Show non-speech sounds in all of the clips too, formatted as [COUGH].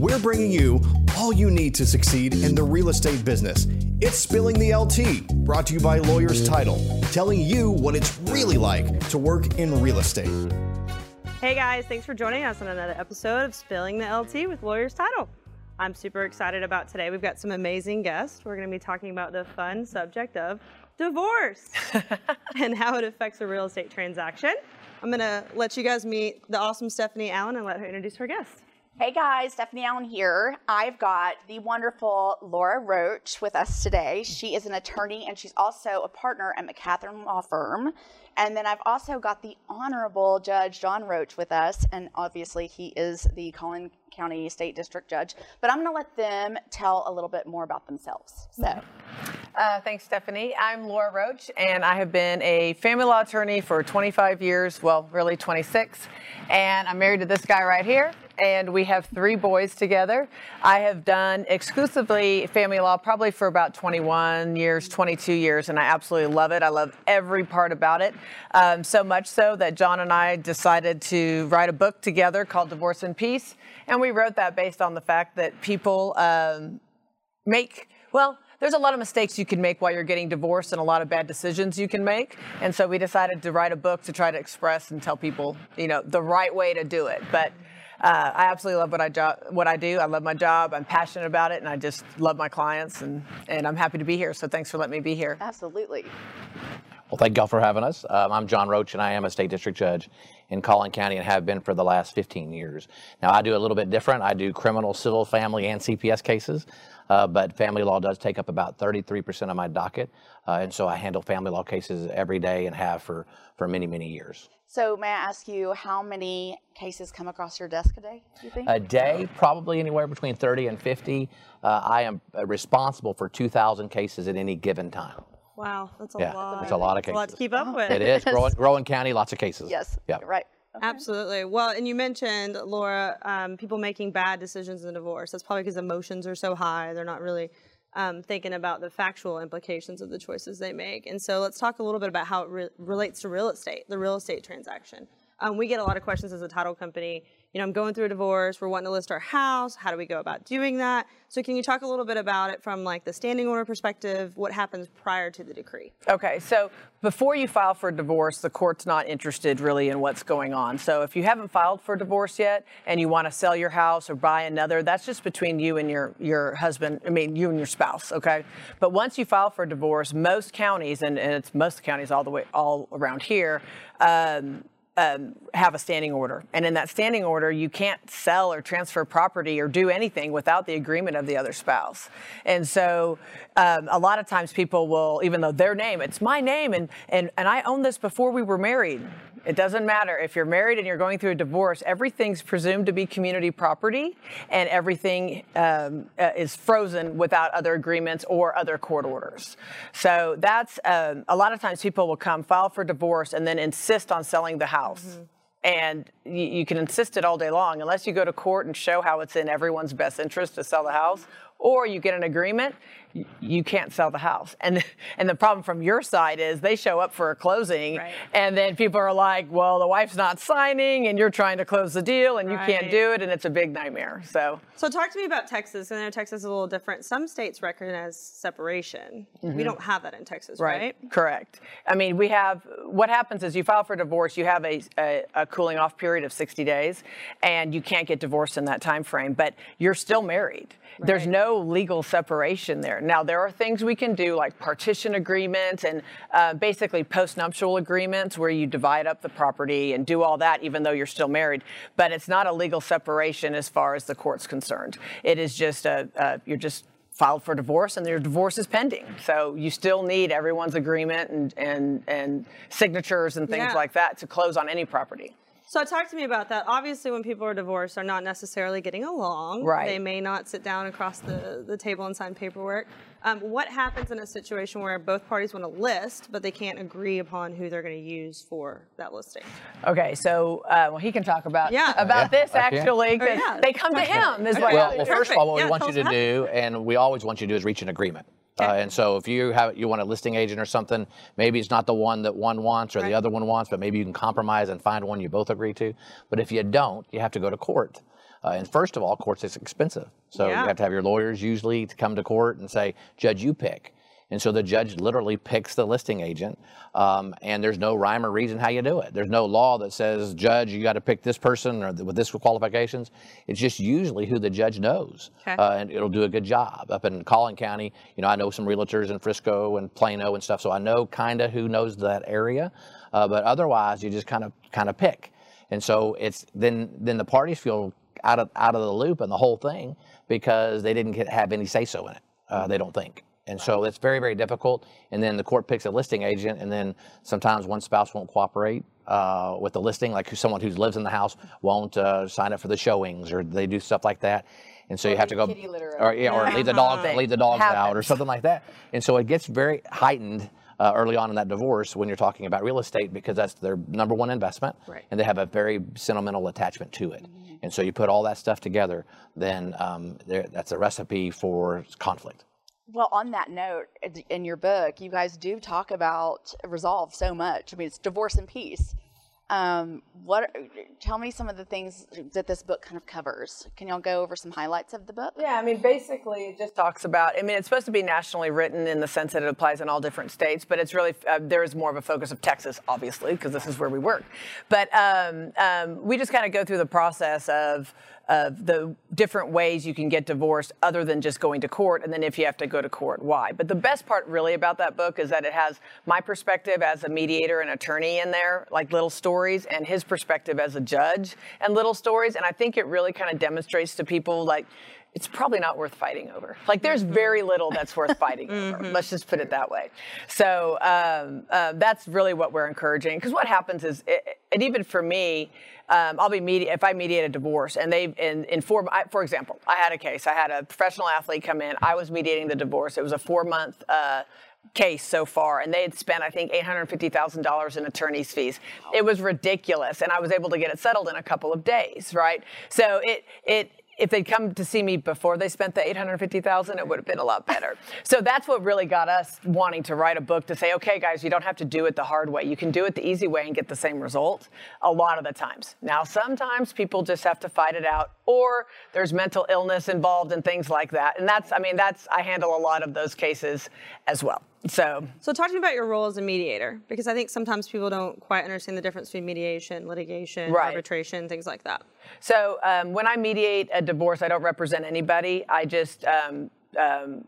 we're bringing you all you need to succeed in the real estate business. It's Spilling the LTea, brought to you by Lawyers Title, telling you what it's really like to work in real estate. Hey guys, thanks for joining us on another episode of Spilling the LTea with Lawyers Title. I'm super excited about today. We've got some amazing guests. We're going to be talking about the fun subject of divorce [LAUGHS] and how it affects a real estate transaction. I'm going to let you guys meet the awesome Stephanie Allen and let her introduce her guest. Hey guys, Stephanie Allen here. I've got the wonderful Laura Roach with us today. She is an attorney and she's also a partner at McCathern Law Firm. And then I've also got the Honorable Judge John Roach with us, and obviously he is the Collin County State District Judge. But I'm going to let them tell a little bit more about themselves. So. Uh, thanks, Stephanie. I'm Laura Roach, and I have been a family law attorney for 25 years, well, really 26. And I'm married to this guy right here, and we have three boys together. I have done exclusively family law probably for about 21 years, 22 years, and I absolutely love it. I love every part about it. Um, so much so that John and I decided to write a book together called Divorce in Peace. And we wrote that based on the fact that people um, make, well, there's a lot of mistakes you can make while you're getting divorced and a lot of bad decisions you can make. And so we decided to write a book to try to express and tell people, you know, the right way to do it. But uh, I absolutely love what I jo- what I do. I love my job. I'm passionate about it, and I just love my clients, and and I'm happy to be here. So thanks for letting me be here. Absolutely. Well, thank y'all for having us. Um, I'm John Roach, and I am a state district judge in Collin County and have been for the last 15 years. Now, I do a little bit different. I do criminal, civil, family, and CPS cases, uh, but family law does take up about 33% of my docket, uh, and so I handle family law cases every day and have for, for many, many years. So, may I ask you how many cases come across your desk a day, do you think? A day, probably anywhere between 30 and 50. Uh, I am uh, responsible for 2,000 cases at any given time. Wow, that's a Yeah, lot. it's a lot of cases. A lot to cases. keep up with. It is. Growing, [LAUGHS] growing county, lots of cases. yes. Yeah. Right. Okay. Absolutely. Well, and you mentioned, Laura, um, people making bad decisions in divorce. That's probably because emotions are so high. They're not really um, thinking about the factual implications of the choices they make. And so let's talk a little bit about how it re- relates to real estate, the real estate transaction. Um, we get a lot of questions as a title company. You know, I'm going through a divorce. We're wanting to list our house. How do we go about doing that? So can you talk a little bit about it from like the standing order perspective? What happens prior to the decree? Okay, so before you file for divorce, the court's not interested really in what's going on. So if you haven't filed for divorce yet and you want to sell your house or buy another, that's just between you and your, your husband, I mean, you and your spouse, okay? But once you file for divorce, most counties, and, and it's most counties all the way, all around here, um, um, have a standing order. And in that standing order, you can't sell or transfer property or do anything without the agreement of the other spouse. And so um, a lot of times people will, even though their name, it's my name, and, and, and I own this before we were married. It doesn't matter. If you're married and you're going through a divorce, everything's presumed to be community property and everything um, uh, is frozen without other agreements or other court orders. So that's um, a lot of times people will come file for divorce and then insist on selling the house. And you, you can insist it all day long unless you go to court and show how it's in everyone's best interest to sell the house or you get an agreement, you can't sell the house. And [LAUGHS] and the problem from your side is they show up for a closing Right. and then people are like, well, the wife's not signing and you're trying to close the deal and you can't do it and it's a big nightmare. So So talk to me about Texas. I know Texas is a little different. Some states recognize separation. We mm-hmm. don't have that in Texas, right? Correct. I mean, we have what happens is you file for divorce, you have a, a, a cooling off period of 60 days, and you can't get divorced in that time frame, but you're still married. There's no legal separation there. Now, there are things we can do like partition agreements and uh, basically postnuptial agreements where you divide up the property and do all that, even though you're still married. But it's not a legal separation as far as the court's concerned. It is just a, uh, you're just filed for divorce and your divorce is pending. So you still need everyone's agreement and, and, and signatures and things Yeah. like that to close on any property. So talk to me about that. Obviously, when people are divorced, they're not necessarily getting along. Right. They may not sit down across the, the table and sign paperwork. Um, what happens in a situation where both parties want to list, but they can't agree upon who they're going to use for that listing? Okay, so uh, well, he can talk about Yeah. about Yeah, this I can. Oh, yeah. They come to him. Is what Well, well, first of all, what Yeah, we want you to how- do, and we always want you to do, is reach an agreement. Uh, and so, if you have you want a listing agent or something, maybe it's not the one that one wants or Right. the other one wants, but maybe you can compromise and find one you both agree to. But if you don't, you have to go to court. Uh, and first of all, courts is expensive. So Yeah. you have to have your lawyers usually to come to court and say, Judge, you pick. And so the judge literally picks the listing agent, um, and there's no rhyme or reason how you do it. There's no law that says, Judge, you got to pick this person or th- with this qualifications. It's just usually who the judge knows, Okay. uh, and it'll do a good job. Up in Collin County, you know, I know some realtors in Frisco and Plano and stuff, so I know kind of who knows that area. Uh, but otherwise, you just kind of kind of pick, and so it's then then the parties feel out of out of the loop and the whole thing because they didn't get, have any say so in it. Uh, they don't think. And so it's very, very difficult. And then the court picks a listing agent, and then sometimes one spouse won't cooperate uh, with the listing, like someone who lives in the house won't uh, sign up for the showings, or they do stuff like that. And so you have to go, kitty or, yeah, or leave the dog, leave the dogs out, or something like that. And so it gets very heightened uh, early on in that divorce when you're talking about real estate because that's their number one investment, Right. and they have a very sentimental attachment to it. And so you put all that stuff together, then um, that's a recipe for conflict. Well, on that note, in your book, you guys do talk about resolve so much. I mean, it's divorce in peace. Um, what? Tell me some of the things that this book kind of covers. Can y'all go over some highlights of the book? Yeah, I mean, basically, it just talks about. I mean, it's supposed to be nationally written in the sense that it applies in all different states, but it's really uh, there is more of a focus of Texas, obviously, because this is where we work. But um, um, we just kind of go through the process of of the different ways you can get divorced, other than just going to court, and then if you have to go to court, why. But the best part, really, about that book is that it has my perspective as a mediator and attorney in there, like little stories, and his perspective as a judge and little stories, and I think it really kind of demonstrates to people like it's probably not worth fighting over. Like there's very little that's worth fighting over. Let's just put it that way. So um, uh, that's really what we're encouraging. Because what happens is, it, and even for me, um, I'll be medi- if I mediate a divorce, and they in, in four. I, for example, I had a case. I had a professional athlete come in. I was mediating the divorce. It was a four month. Uh, case so far and they had spent i think $850000 in attorney's fees it was ridiculous and i was able to get it settled in a couple of days right so it it if they'd come to see me before they spent the 850,000, it would have been a lot better. [LAUGHS] So that's what really got us wanting to write a book to say, okay, guys, you don't have to do it the hard way. You can do it the easy way and get the same result a lot of the times. Now, sometimes people just have to fight it out or there's mental illness involved and things like that. And that's, I mean, that's, I handle a lot of those cases as well. So So talk to me about your role as a mediator, because I think sometimes people don't quite understand the difference between mediation, litigation, Right. arbitration, things like that. So um, when I mediate a divorce, I don't represent anybody. I just um, um,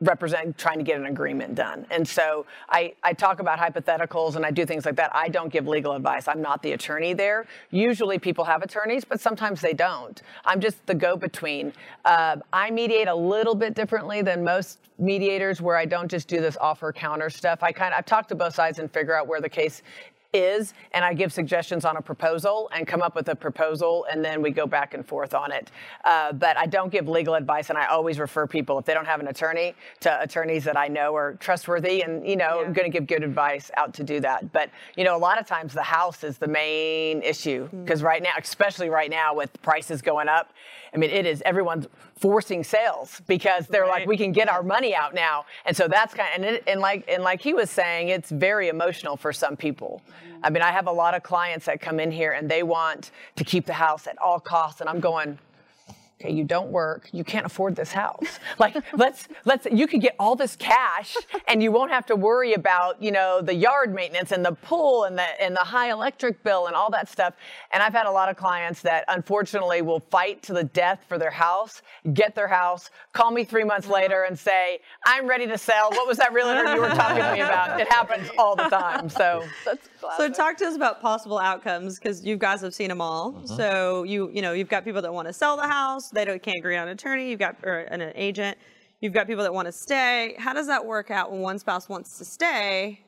represent trying to get an agreement done. And so I, I talk about hypotheticals and I do things like that. I don't give legal advice. I'm not the attorney there. Usually people have attorneys, but sometimes they don't. I'm just the go-between. Uh, I mediate a little bit differently than most mediators where I don't just do this offer counter stuff. I kind of, I've talked to both sides and figure out where the case is, and I give suggestions on a proposal and come up with a proposal, and then we go back and forth on it. Uh, but I don't give legal advice, and I always refer people, if they don't have an attorney, to attorneys that I know are trustworthy and, you know, Yeah. going to give good advice out to do that. But, you know, a lot of times the house is the main issue, because right now, especially right now with prices going up, I mean, it is everyone's forcing sales because they're like, we can get our money out now, and so that's kind of and, it, and like and like he was saying, it's very emotional for some people. I mean, I have a lot of clients that come in here and they want to keep the house at all costs, and I'm going. Okay, you don't work, you can't afford this house. Like, let's let's you could get all this cash and you won't have to worry about, you know, the yard maintenance and the pool and the and the high electric bill and all that stuff. And I've had a lot of clients that unfortunately will fight to the death for their house, get their house, call me three months later and say, I'm ready to sell. What was that realtor you were talking to me about? It happens all the time. So [LAUGHS] That's So talk to us about possible outcomes because you guys have seen them all. Mm-hmm. So you you know you've got people that want to sell the house, they don't can't agree on an attorney. You've got or an, an agent. You've got people that want to stay. How does that work out when one spouse wants to stay?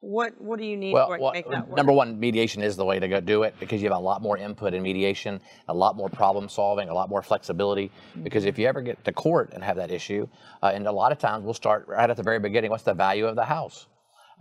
What what do you need Well, to well, make that work? number one, mediation is the way to go do it because you have a lot more input in mediation, a lot more problem solving, a lot more flexibility. Because if you ever get to court and have that issue, uh, and a lot of times we'll start right at the very beginning. What's the value of the house?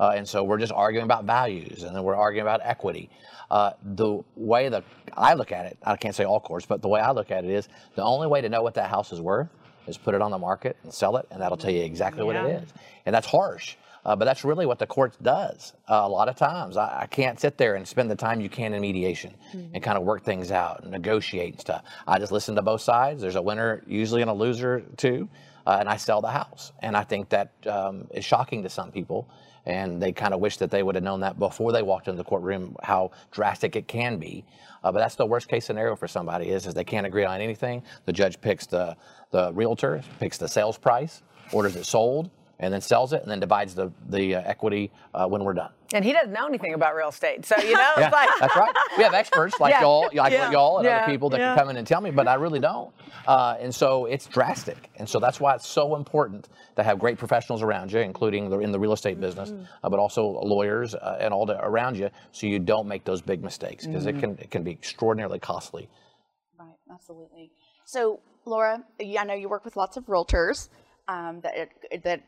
Uh, and so we're just arguing about values, and then we're arguing about equity. Uh, the way that I look at it, I can't say all courts, but the way I look at it is the only way to know what that house is worth is put it on the market and sell it, and that'll tell you exactly what it is. And that's harsh. Uh, but that's really what the court does uh, a lot of times. I, I, can't sit there and spend the time you can in mediation mm-hmm. and kind of work things out and negotiate and stuff. I just listen to both sides. There's a winner usually and a loser too, uh, and I sell the house. And I think that um, is shocking to some people. And they kind of wish that they would have known that before they walked into the courtroom, how drastic it can be. Uh, but that's the worst case scenario for somebody is, is they can't agree on anything. The judge picks the, the realtor, picks the sales price, orders it sold, and then sells it and then divides the, the uh, equity uh, when we're done. And he doesn't know anything about real estate. So, you know, yeah, like... that's right. We have experts [LAUGHS] like yeah. y'all, like yeah. y'all and yeah. other people that can come in and tell me, but I really don't. Uh, and so it's drastic. And so that's why it's so important to have great professionals around you, including the, in the real estate business, mm-hmm. Uh, but also lawyers uh, and all the, around you so you don't make those big mistakes because mm-hmm. it, can, it can be extraordinarily costly. Right, absolutely. So, Laura, I know you work with lots of realtors um, that, that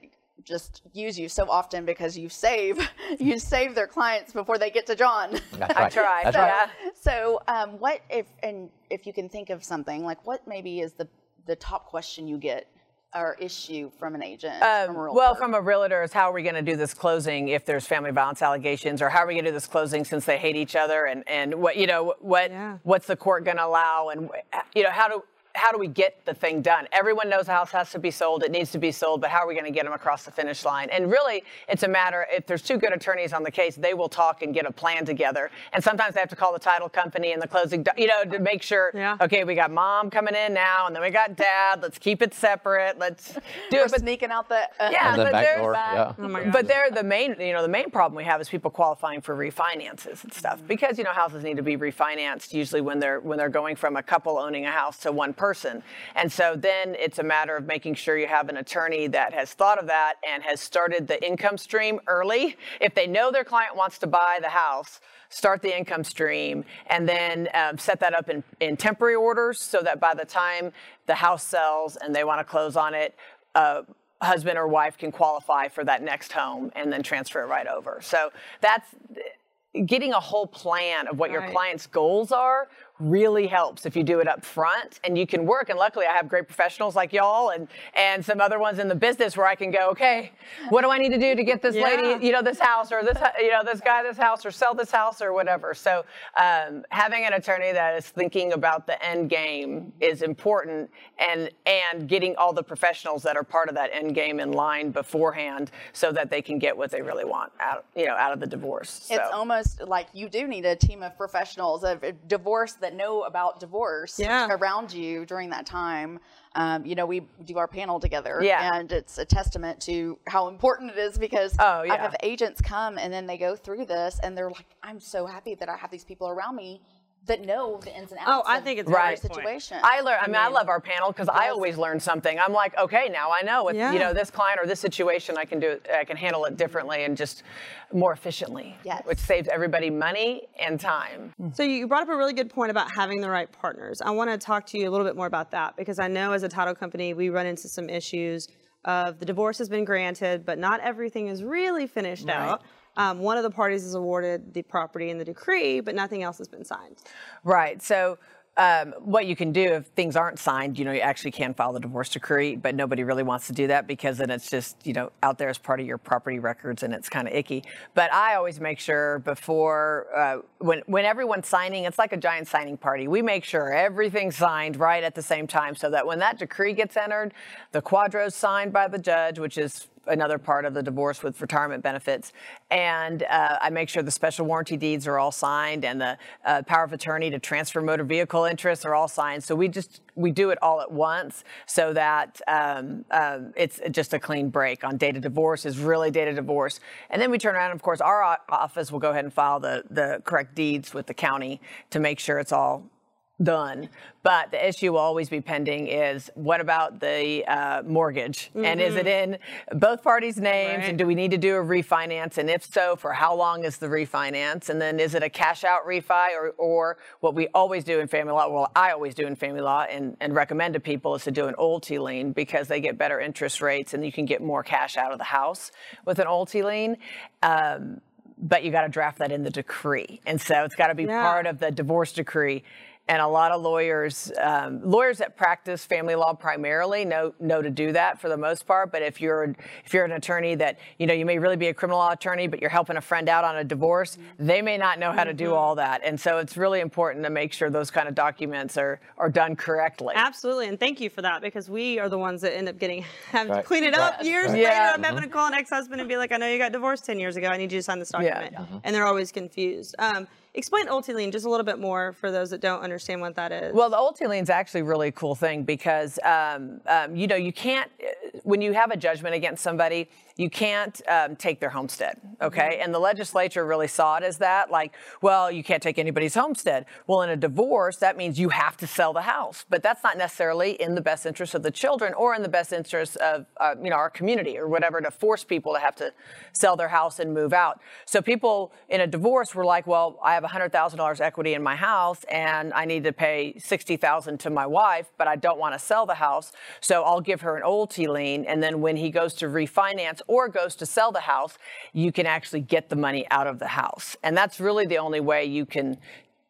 just use you so often because you save [LAUGHS] you save their clients before they get to John. That's [LAUGHS] right. I try. That's so, right. so um, what if and if you can think of something like what maybe is the the top question you get or issue from an agent? Um, from well, from a realtor is how are we going to do this closing if there's family violence allegations, or how are we going to do this closing since they hate each other, and and what you know what yeah. what's the court going to allow, and you know how do how do we get the thing done? Everyone knows the house has to be sold. It needs to be sold, but how are we going to get them across the finish line? And really, it's a matter, if there's two good attorneys on the case, they will talk and get a plan together. And sometimes they have to call the title company and the closing, you know, to make sure, yeah. okay, we got mom coming in now, and then we got dad. Let's keep it separate. Let's do We're it. But, sneaking out the, uh, yeah, the but back door. Yeah. Oh but they're the main, you know, the main problem we have is people qualifying for refinances and stuff because, you know, houses need to be refinanced usually when they're, when they're going from a couple owning a house to one person. And so then it's a matter of making sure you have an attorney that has thought of that and has started the income stream early. If they know their client wants to buy the house, start the income stream and then um, set that up in, in temporary orders so that by the time the house sells and they want to close on it, uh, husband or wife can qualify for that next home and then transfer it right over. So that's getting a whole plan of what right. your client's goals are really helps if you do it up front and you can work and luckily i have great professionals like y'all and and some other ones in the business where i can go okay what do i need to do to get this yeah. lady you know this house or this you know this guy this house or sell this house or whatever so um, having an attorney that is thinking about the end game is important and and getting all the professionals that are part of that end game in line beforehand so that they can get what they really want out you know out of the divorce so. it's almost like you do need a team of professionals of divorce that know about divorce yeah. around you during that time. Um, you know, we do our panel together, yeah. and it's a testament to how important it is because oh, yeah. I have agents come and then they go through this and they're like, "I'm so happy that I have these people around me that know the ins and oh, outs. Oh, I think it's right situation. I learn. I mean, I, love our panel because I always learn something. I'm like, okay, now I know. With yeah. you know this client or this situation, I can do. It, I can handle it differently and just more efficiently. Yes. Which saves everybody money and time. So you brought up a really good point about having the right partners. I want to talk to you a little bit more about that because I know as a title company we run into some issues of the divorce has been granted, but not everything is really finished right. out. Um, one of the parties is awarded the property in the decree, but nothing else has been signed. Right. So um, what you can do if things aren't signed, you know, you actually can file the divorce decree, but nobody really wants to do that because then it's just, you know, out there as part of your property records and it's kind of icky. But I always make sure before, uh, when, when everyone's signing, it's like a giant signing party. We make sure everything's signed right at the same time so that when that decree gets entered, the QDRO's signed by the judge, which is another part of the divorce with retirement benefits. And uh, I make sure the special warranty deeds are all signed and the uh, power of attorney to transfer motor vehicle interests are all signed. So we just we do it all at once so that um, um, it's just a clean break on data divorce is really data divorce. And then we turn around, of course, our office will go ahead and file the, the correct deeds with the county to make sure it's all done. But the issue will always be pending is what about the uh, mortgage? Mm-hmm. And is it mm-hmm. in both parties' names? Right. And do we need to do a refinance? And if so, for how long is the refinance? And then is it a cash out refi or, or what we always do in family law? Well, I always do in family law and, and recommend to people is to do an owelty lien because they get better interest rates and you can get more cash out of the house with an owelty lien. Um, but you got to draft that in the decree. And so it's got to be yeah. part of the divorce decree and a lot of lawyers, um, lawyers that practice family law primarily, know know to do that for the most part. But if you're if you're an attorney that you know you may really be a criminal law attorney, but you're helping a friend out on a divorce, they may not know how to do all that. And so it's really important to make sure those kind of documents are are done correctly. Absolutely, and thank you for that because we are the ones that end up getting [LAUGHS] have to clean it up years Right. later. Yeah. I'm having to call an ex-husband and be like, "I know you got divorced ten years ago. I need you to sign this document, Yeah. document," and they're always confused. Um, explain owelty lien just a little bit more for those that don't understand what that is. Well, the owelty lien's actually a really cool thing because, um, um, you know, you can't, uh, when you have a judgment against somebody, you can't um, take their homestead, okay? And the legislature really saw it as that, like, well, you can't take anybody's homestead. Well, in a divorce, that means you have to sell the house, but that's not necessarily in the best interest of the children or in the best interest of, uh, you know, our community or whatever to force people to have to sell their house and move out. So people in a divorce were like, well, I have $100,000 equity in my house and I need to pay 60,000 to my wife, but I don't want to sell the house. So I'll give her an owelty lien. And then when he goes to refinance or goes to sell the house, you can actually get the money out of the house. And that's really the only way you can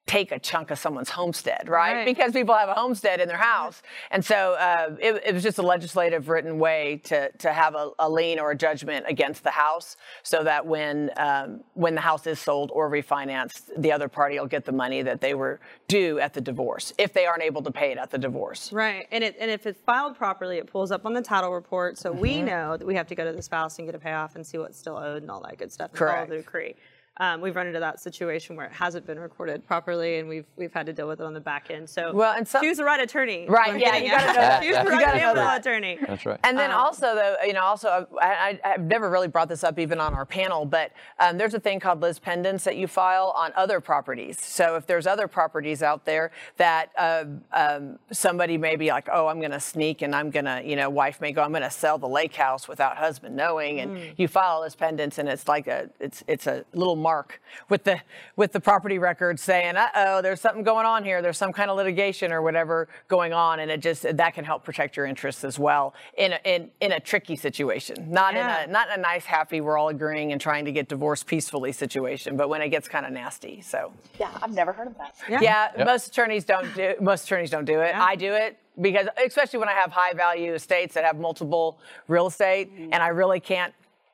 take a chunk of someone's homestead, right? Right. Because people have a homestead in their house. And so uh, it, it was just a legislative written way to, to have a, a lien or a judgment against the house so that when, um, when the house is sold or refinanced, the other party will get the money that they were due at the divorce if they aren't able to pay it at the divorce. Right, and it and if it's filed properly, it pulls up on the title report, so we Mm-hmm. know that we have to go to the spouse and get a payoff and see what's still owed and all that good stuff. and Correct. Follow the decree. Um, we've run into that situation where it hasn't been recorded properly, and we've we've had to deal with it on the back end. So, Well, and some- choose the right attorney. Right, yeah, you gotta know that. choose the right gotta know that. attorney. That's right. And then also, though, you know, also, I, I, I've never really brought this up even on our panel, but um, there's a thing called lis pendens that you file on other properties. So if there's other properties out there that uh, um, somebody may be like, oh, I'm going to sneak and I'm going to, you know, wife may go, I'm going to sell the lake house without husband knowing, and you file lis pendens, and it's like a, it's it's a little mark with the with the property record saying, uh oh, there's something going on here. There's some kind of litigation or whatever going on, and it just that can help protect your interests as well in a, in in a tricky situation, not Yeah. in a not in a nice, happy, we're all agreeing and trying to get divorced peacefully situation, but when it gets kind of nasty. So Yeah, I've never heard of that. Yeah. yeah, most attorneys don't do most attorneys don't do it. Yeah. I do it because especially when I have high value estates that have multiple real estate Mm-hmm. and I really can't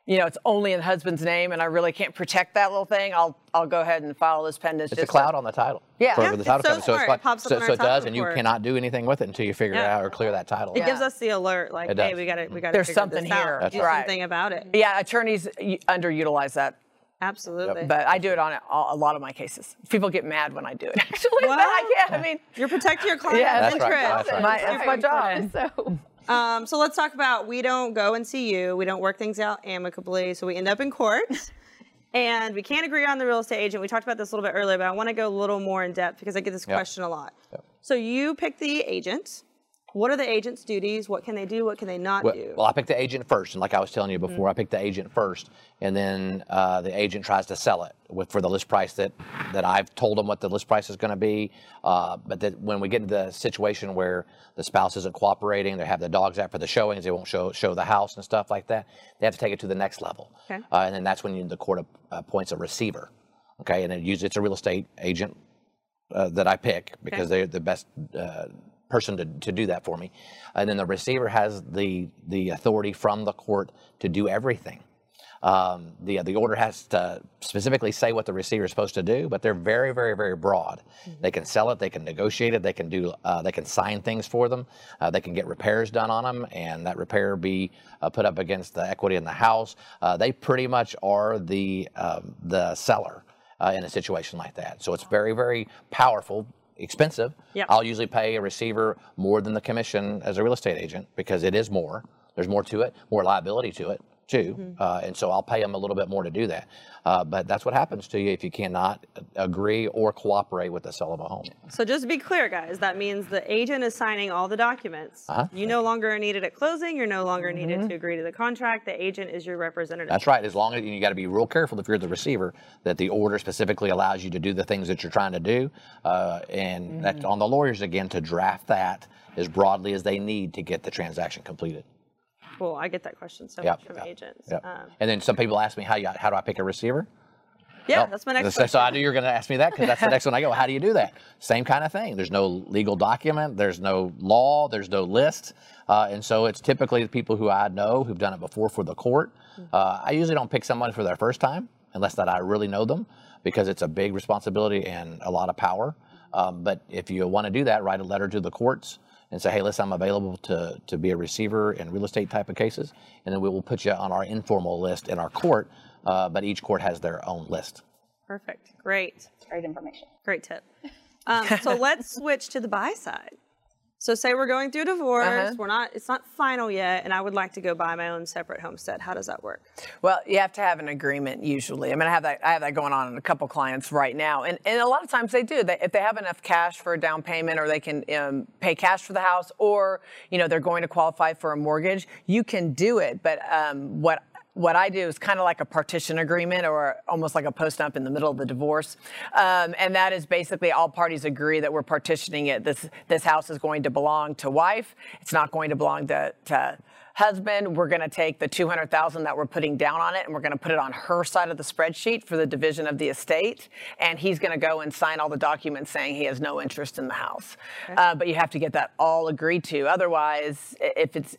you know, it's only in the husband's name and I really can't protect that little thing. I'll I'll go ahead and file lis pendens. It's a cloud on the title. Yeah. For Yeah, the [LAUGHS] it's title so company. So smart. it's like, It pops up so, so it title does, and you cannot do anything with it until you figure it out or clear that title. It gives us the alert, like, It hey, we got to we got to. There's something this out. here. That's Do right. something about it. Yeah, attorneys y- underutilize that, Absolutely. but I do it on a, a lot of my cases. People get mad when I do it. [LAUGHS] Actually, but What? I can't. I mean, You're protecting your client's Yeah, that's right. interest. That's right. my, it's my job. So Um, so let's talk about we don't go and see you. We don't work things out amicably. So we end up in court. [LAUGHS] and we can't agree on the real estate agent. We talked about this a little bit earlier, but I want to go a little more in depth because I get this Yep. question a lot. Yep. So you pick the agent. What are the agent's duties? What can they do? What can they not Well, do? well, I picked the agent first, and like I was telling you before, I picked the agent first, and then uh, the agent tries to sell it with for the list price that that I've told them what the list price is going to be. Uh, but that when we get into the situation where the spouse isn't cooperating, they have the dogs out for the showings, they won't show show the house and stuff like that. They have to take it to the next level, Okay. uh, and then that's when you, the court appoints a receiver. Okay, and it usually it's a real estate agent uh, that I pick because they're the best uh, person to, to do that for me. And then the receiver has the the authority from the court to do everything. Um, the the order has to specifically say what the receiver is supposed to do, but they're very very very broad. They can sell it, they can negotiate it, they can do uh, they can sign things for them, uh, they can get repairs done on them, and that repair be uh, put up against the equity in the house. Uh, they pretty much are the um, the seller uh, in a situation like that. So it's very, very powerful, expensive. Yep. I'll usually pay a receiver more than the commission as a real estate agent because it is more. There's more to it, more liability to it too, Mm-hmm. uh, and so I'll pay them a little bit more to do that. Uh, but that's what happens to you if you cannot agree or cooperate with the sale of a home. So just to be clear, guys, that means the agent is signing all the documents. Uh-huh. You no longer are needed at closing. You're no longer needed to agree to the contract. The agent is your representative. That's right. As long as you got to be real careful if you're the receiver that the order specifically allows you to do the things that you're trying to do, uh, and that's on the lawyers again to draft that as broadly as they need to get the transaction completed. Cool. I get that question so Yep, much from yep, agents. yep. Um, and then some people ask me how you, how do I pick a receiver? Yeah, Well, that's my next so, So I knew you were going to ask me that because that's the next [LAUGHS] one I go. How do you do that? Same kind of thing. There's no legal document. There's no law. There's no list. Uh, and so it's typically the people who I know who've done it before for the court. Uh, I usually don't pick somebody for their first time unless that I really know them because it's a big responsibility and a lot of power. Um, but if you want to do that, write a letter to the courts and say, hey, listen, I'm available to, to be a receiver in real estate type of cases. And then we will put you on our informal list in our court. Uh, but each court has their own list. Perfect. Great. Great information. Great tip. Um, so [LAUGHS] let's switch to the buy side. So say we're going through divorce, Uh-huh. we're not it's not final yet, and I would like to go buy my own separate homestead. How does that work? Well, you have to have an agreement usually. I mean, I have that. I have that going on in a couple clients right now, and and a lot of times they do. They, if they have enough cash for a down payment, or they can um, pay cash for the house, or you know they're going to qualify for a mortgage, you can do it. But um, what what I do is kind of like a partition agreement or almost like a postnup in the middle of the divorce. Um, and that is basically all parties agree that we're partitioning it. This, this house is going to belong to wife. It's not going to belong to, to husband. We're going to take the 200,000 that we're putting down on it and we're going to put it on her side of the spreadsheet for the division of the estate. And he's going to go and sign all the documents saying he has no interest in the house. Uh, but you have to get that all agreed to. Otherwise, if it's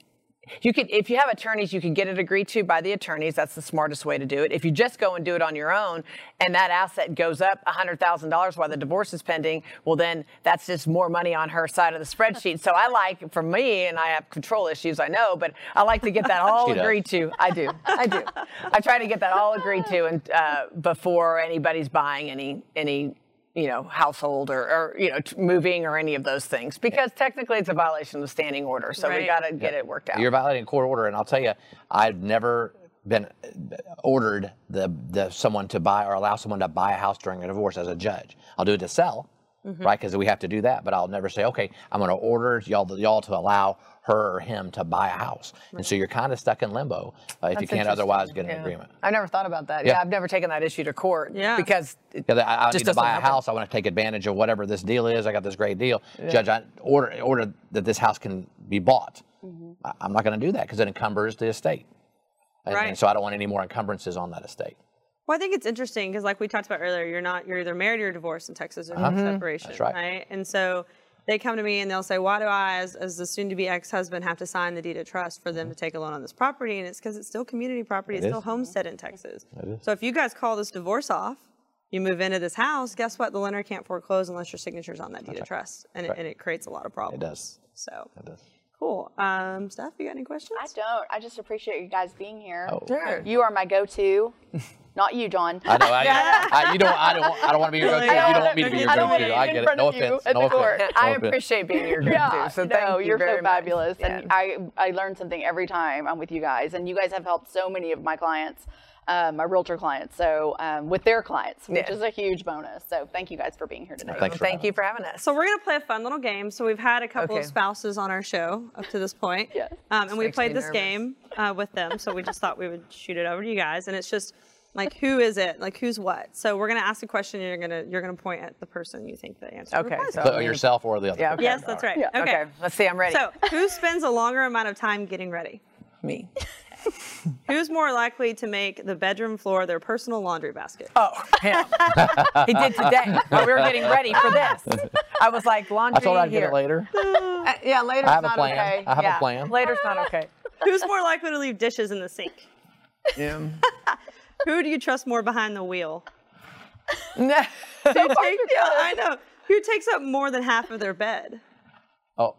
you can, if you have attorneys, you can get it agreed to by the attorneys. That's the smartest way to do it. If you just go and do it on your own, and that asset goes up $100,000 while the divorce is pending, well, then that's just more money on her side of the spreadsheet. So I like, for me, and I have control issues, I know, but I like to get that [LAUGHS] all agreed to. I do, I do. I try to get that all agreed to, and uh, before anybody's buying any any you know, household or, or you know, t- moving or any of those things, because technically it's a violation of the standing order. So we got to get it worked out. You're violating court order, and I'll tell you, I've never been ordered the, the someone to buy or allow someone to buy a house during a divorce as a judge. I'll do it to sell, right? Because we have to do that. But I'll never say, okay, I'm going to order y'all y'all to allow her or him to buy a house. And so you're kind of stuck in limbo uh, if you can't otherwise get an Yeah. agreement. I've never thought about that. Yeah, Yeah. I've never taken that issue to court. Yeah. Because it Because I, I just need to buy a happen. house. I want to take advantage of whatever this deal is. I got this great deal. Judge, I order order that this house can be bought. I, I'm not going to do that because it encumbers the estate. And, Right. and so I don't want any more encumbrances on that estate. Well, I think it's interesting because, like we talked about earlier, you're not you're either married or divorced in Texas. There's no separation. That's right. And so they come to me and they'll say, "Why do I, as, as the soon-to-be ex-husband, have to sign the deed of trust for them to take a loan on this property?" And it's because it's still community property. it's It still is. homestead in Texas. So if you guys call this divorce off, you move into this house. Guess what? The lender can't foreclose unless your signature's on that deed of trust, and it, and it creates a lot of problems. It does. So It does. cool. Um, Steph, you got any questions? I don't. I just appreciate you guys being here. Oh. Sure. You are my go-to. [LAUGHS] Not you, John. I know. I, [LAUGHS] I, you don't. I don't. I don't want to be your go-to. You don't want me to be your I go-to. I get it. No of you offense. No offense. I appreciate being your go-to. Yeah, so no, thank you you're very so much. fabulous, and Yeah. I I learn something every time I'm with you guys, and you guys have helped so many of my clients, um, my realtor clients, so um, with their clients, which Yeah. is a huge bonus. So thank you guys for being here today. Thanks for Thank you for having us. So we're gonna play a fun little game. So we've had a couple Okay. of spouses on our show up to this point, [LAUGHS] Yes. um, and we played this nervous. game uh, with them. So we just thought we would shoot it over to you guys, and it's just like who is it? Like who's what? So we're gonna ask a question, and you're gonna you're gonna point at the person you think the answer. Okay, so- to. So yourself or the other. Yeah, okay. Yes, that's right. Yeah. Okay. okay, let's see. I'm ready. So who spends a longer amount of time getting ready? me. [LAUGHS] Who's more likely to make the bedroom floor their personal laundry basket? Oh, him. he did today while we were getting ready for this. I was like, laundry I told her I'd here. get it later. [LAUGHS] Uh, yeah, later's I have a plan. okay. I have a plan. Later's not okay. Who's more likely to leave dishes in the sink? Yeah. [LAUGHS] Who do you trust more behind the wheel? No. [LAUGHS] Who takes, yeah, I know. Who takes up more than half of their bed? Oh.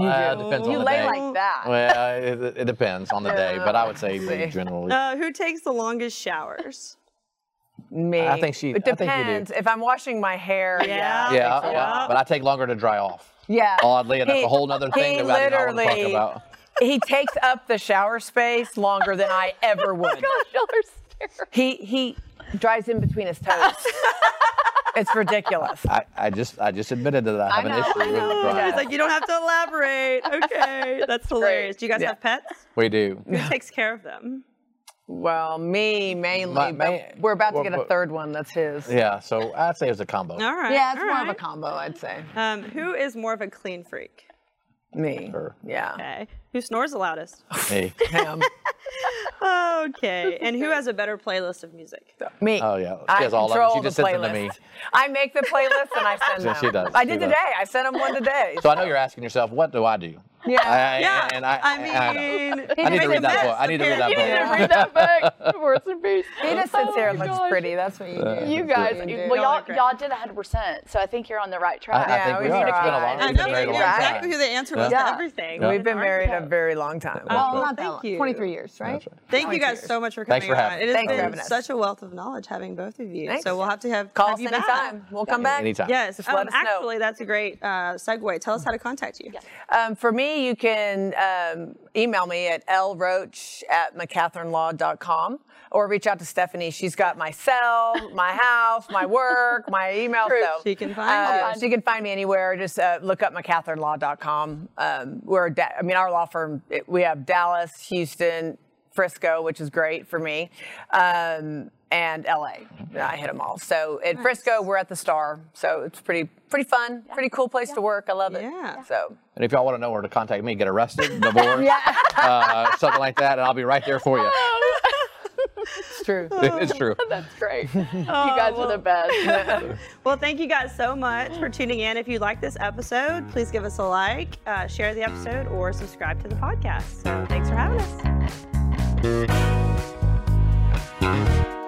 uh, depends on you the lay day. like that. Well, it, it depends on the day, but I would say [LAUGHS] see. generally. Uh, who takes the longest showers? Me. I think she- It I think you do. depends. If I'm washing my hair, Yeah. yeah. yeah, so. yeah, but I take longer to dry off. Yeah. Oddly, and that's He- a whole other thing that I did not want to talk literally- about. [LAUGHS] He takes up the shower space longer than I ever would. Y'all are terrible. [LAUGHS] He he dries in between his toes. [LAUGHS] it's ridiculous. I, I just I just admitted that I have an know, issue I with know. dry It's like you don't have to elaborate. [LAUGHS] Okay, that's hilarious. Do you guys Yeah. have pets? We do. Who takes care of them? Well, me mainly, My- but we're about to well, get a third one that's his. Yeah, so I'd say it's a combo. All right. Yeah, it's all more of a combo, I'd say. Um, who is more of a clean freak? Me. Sure. Yeah. Okay. Who snores the loudest? Me. Him. Oh, okay. And who has a better playlist of music? Me. Oh, yeah. She I has all of them. control She the just sends them to me. I make the playlist and I send [LAUGHS] them. she does. I She did does. today. I sent them one today. So I know you're asking yourself, what do I do? Yeah. I, Yeah. And I, I know. mean, I need to read that book. I need to read that book. You need to book. read that book. [LAUGHS] Words and peace. He just sits here and looks pretty. That's what you do. You guys, You do. well, y'all, y'all did 100%, so I think you're on the right track. I, I Yeah, think we we are. It's been a tried. long. I We've been married a you long know right. exactly who the answer was Yeah. to everything. We've been married a very long time. Oh, Not that thank long. you. 23 years, right? Thank you guys so much for coming Thanks for on. having It has been such a wealth of knowledge having both of you. So we'll have to have Call have us you back. anytime. We'll come back. Anytime. Yes. Um, let us know. actually, that's a great uh, segue. Tell us how to contact you. Um, for me, you can um, email me at lroach at mccathernlaw.com or reach out to Stephanie. She's got my cell, my house, my work, my email. True. So, She can find uh. She can find me anywhere. Just uh, look up mccathernlaw.com. Um, we're, da- I mean, our law firm, it, we have Dallas, Houston, Frisco, which is great for me, um, and LA. Mm-hmm. I hit them all. So at nice. Frisco, we're at the Star. So it's pretty pretty fun, yeah. pretty cool place yeah. to work. I love it. Yeah. So. And if y'all want to know where to contact me, get arrested, divorced, [LAUGHS] yeah. uh, something like that, and I'll be right there for you. Oh. it's true. [LAUGHS] It's true. [LAUGHS] That's great. Oh, you guys well. are the oh, best. well, thank you guys so much for tuning in. If you like this episode, please give us a like, uh, share the episode, or subscribe to the podcast. So thanks for having us.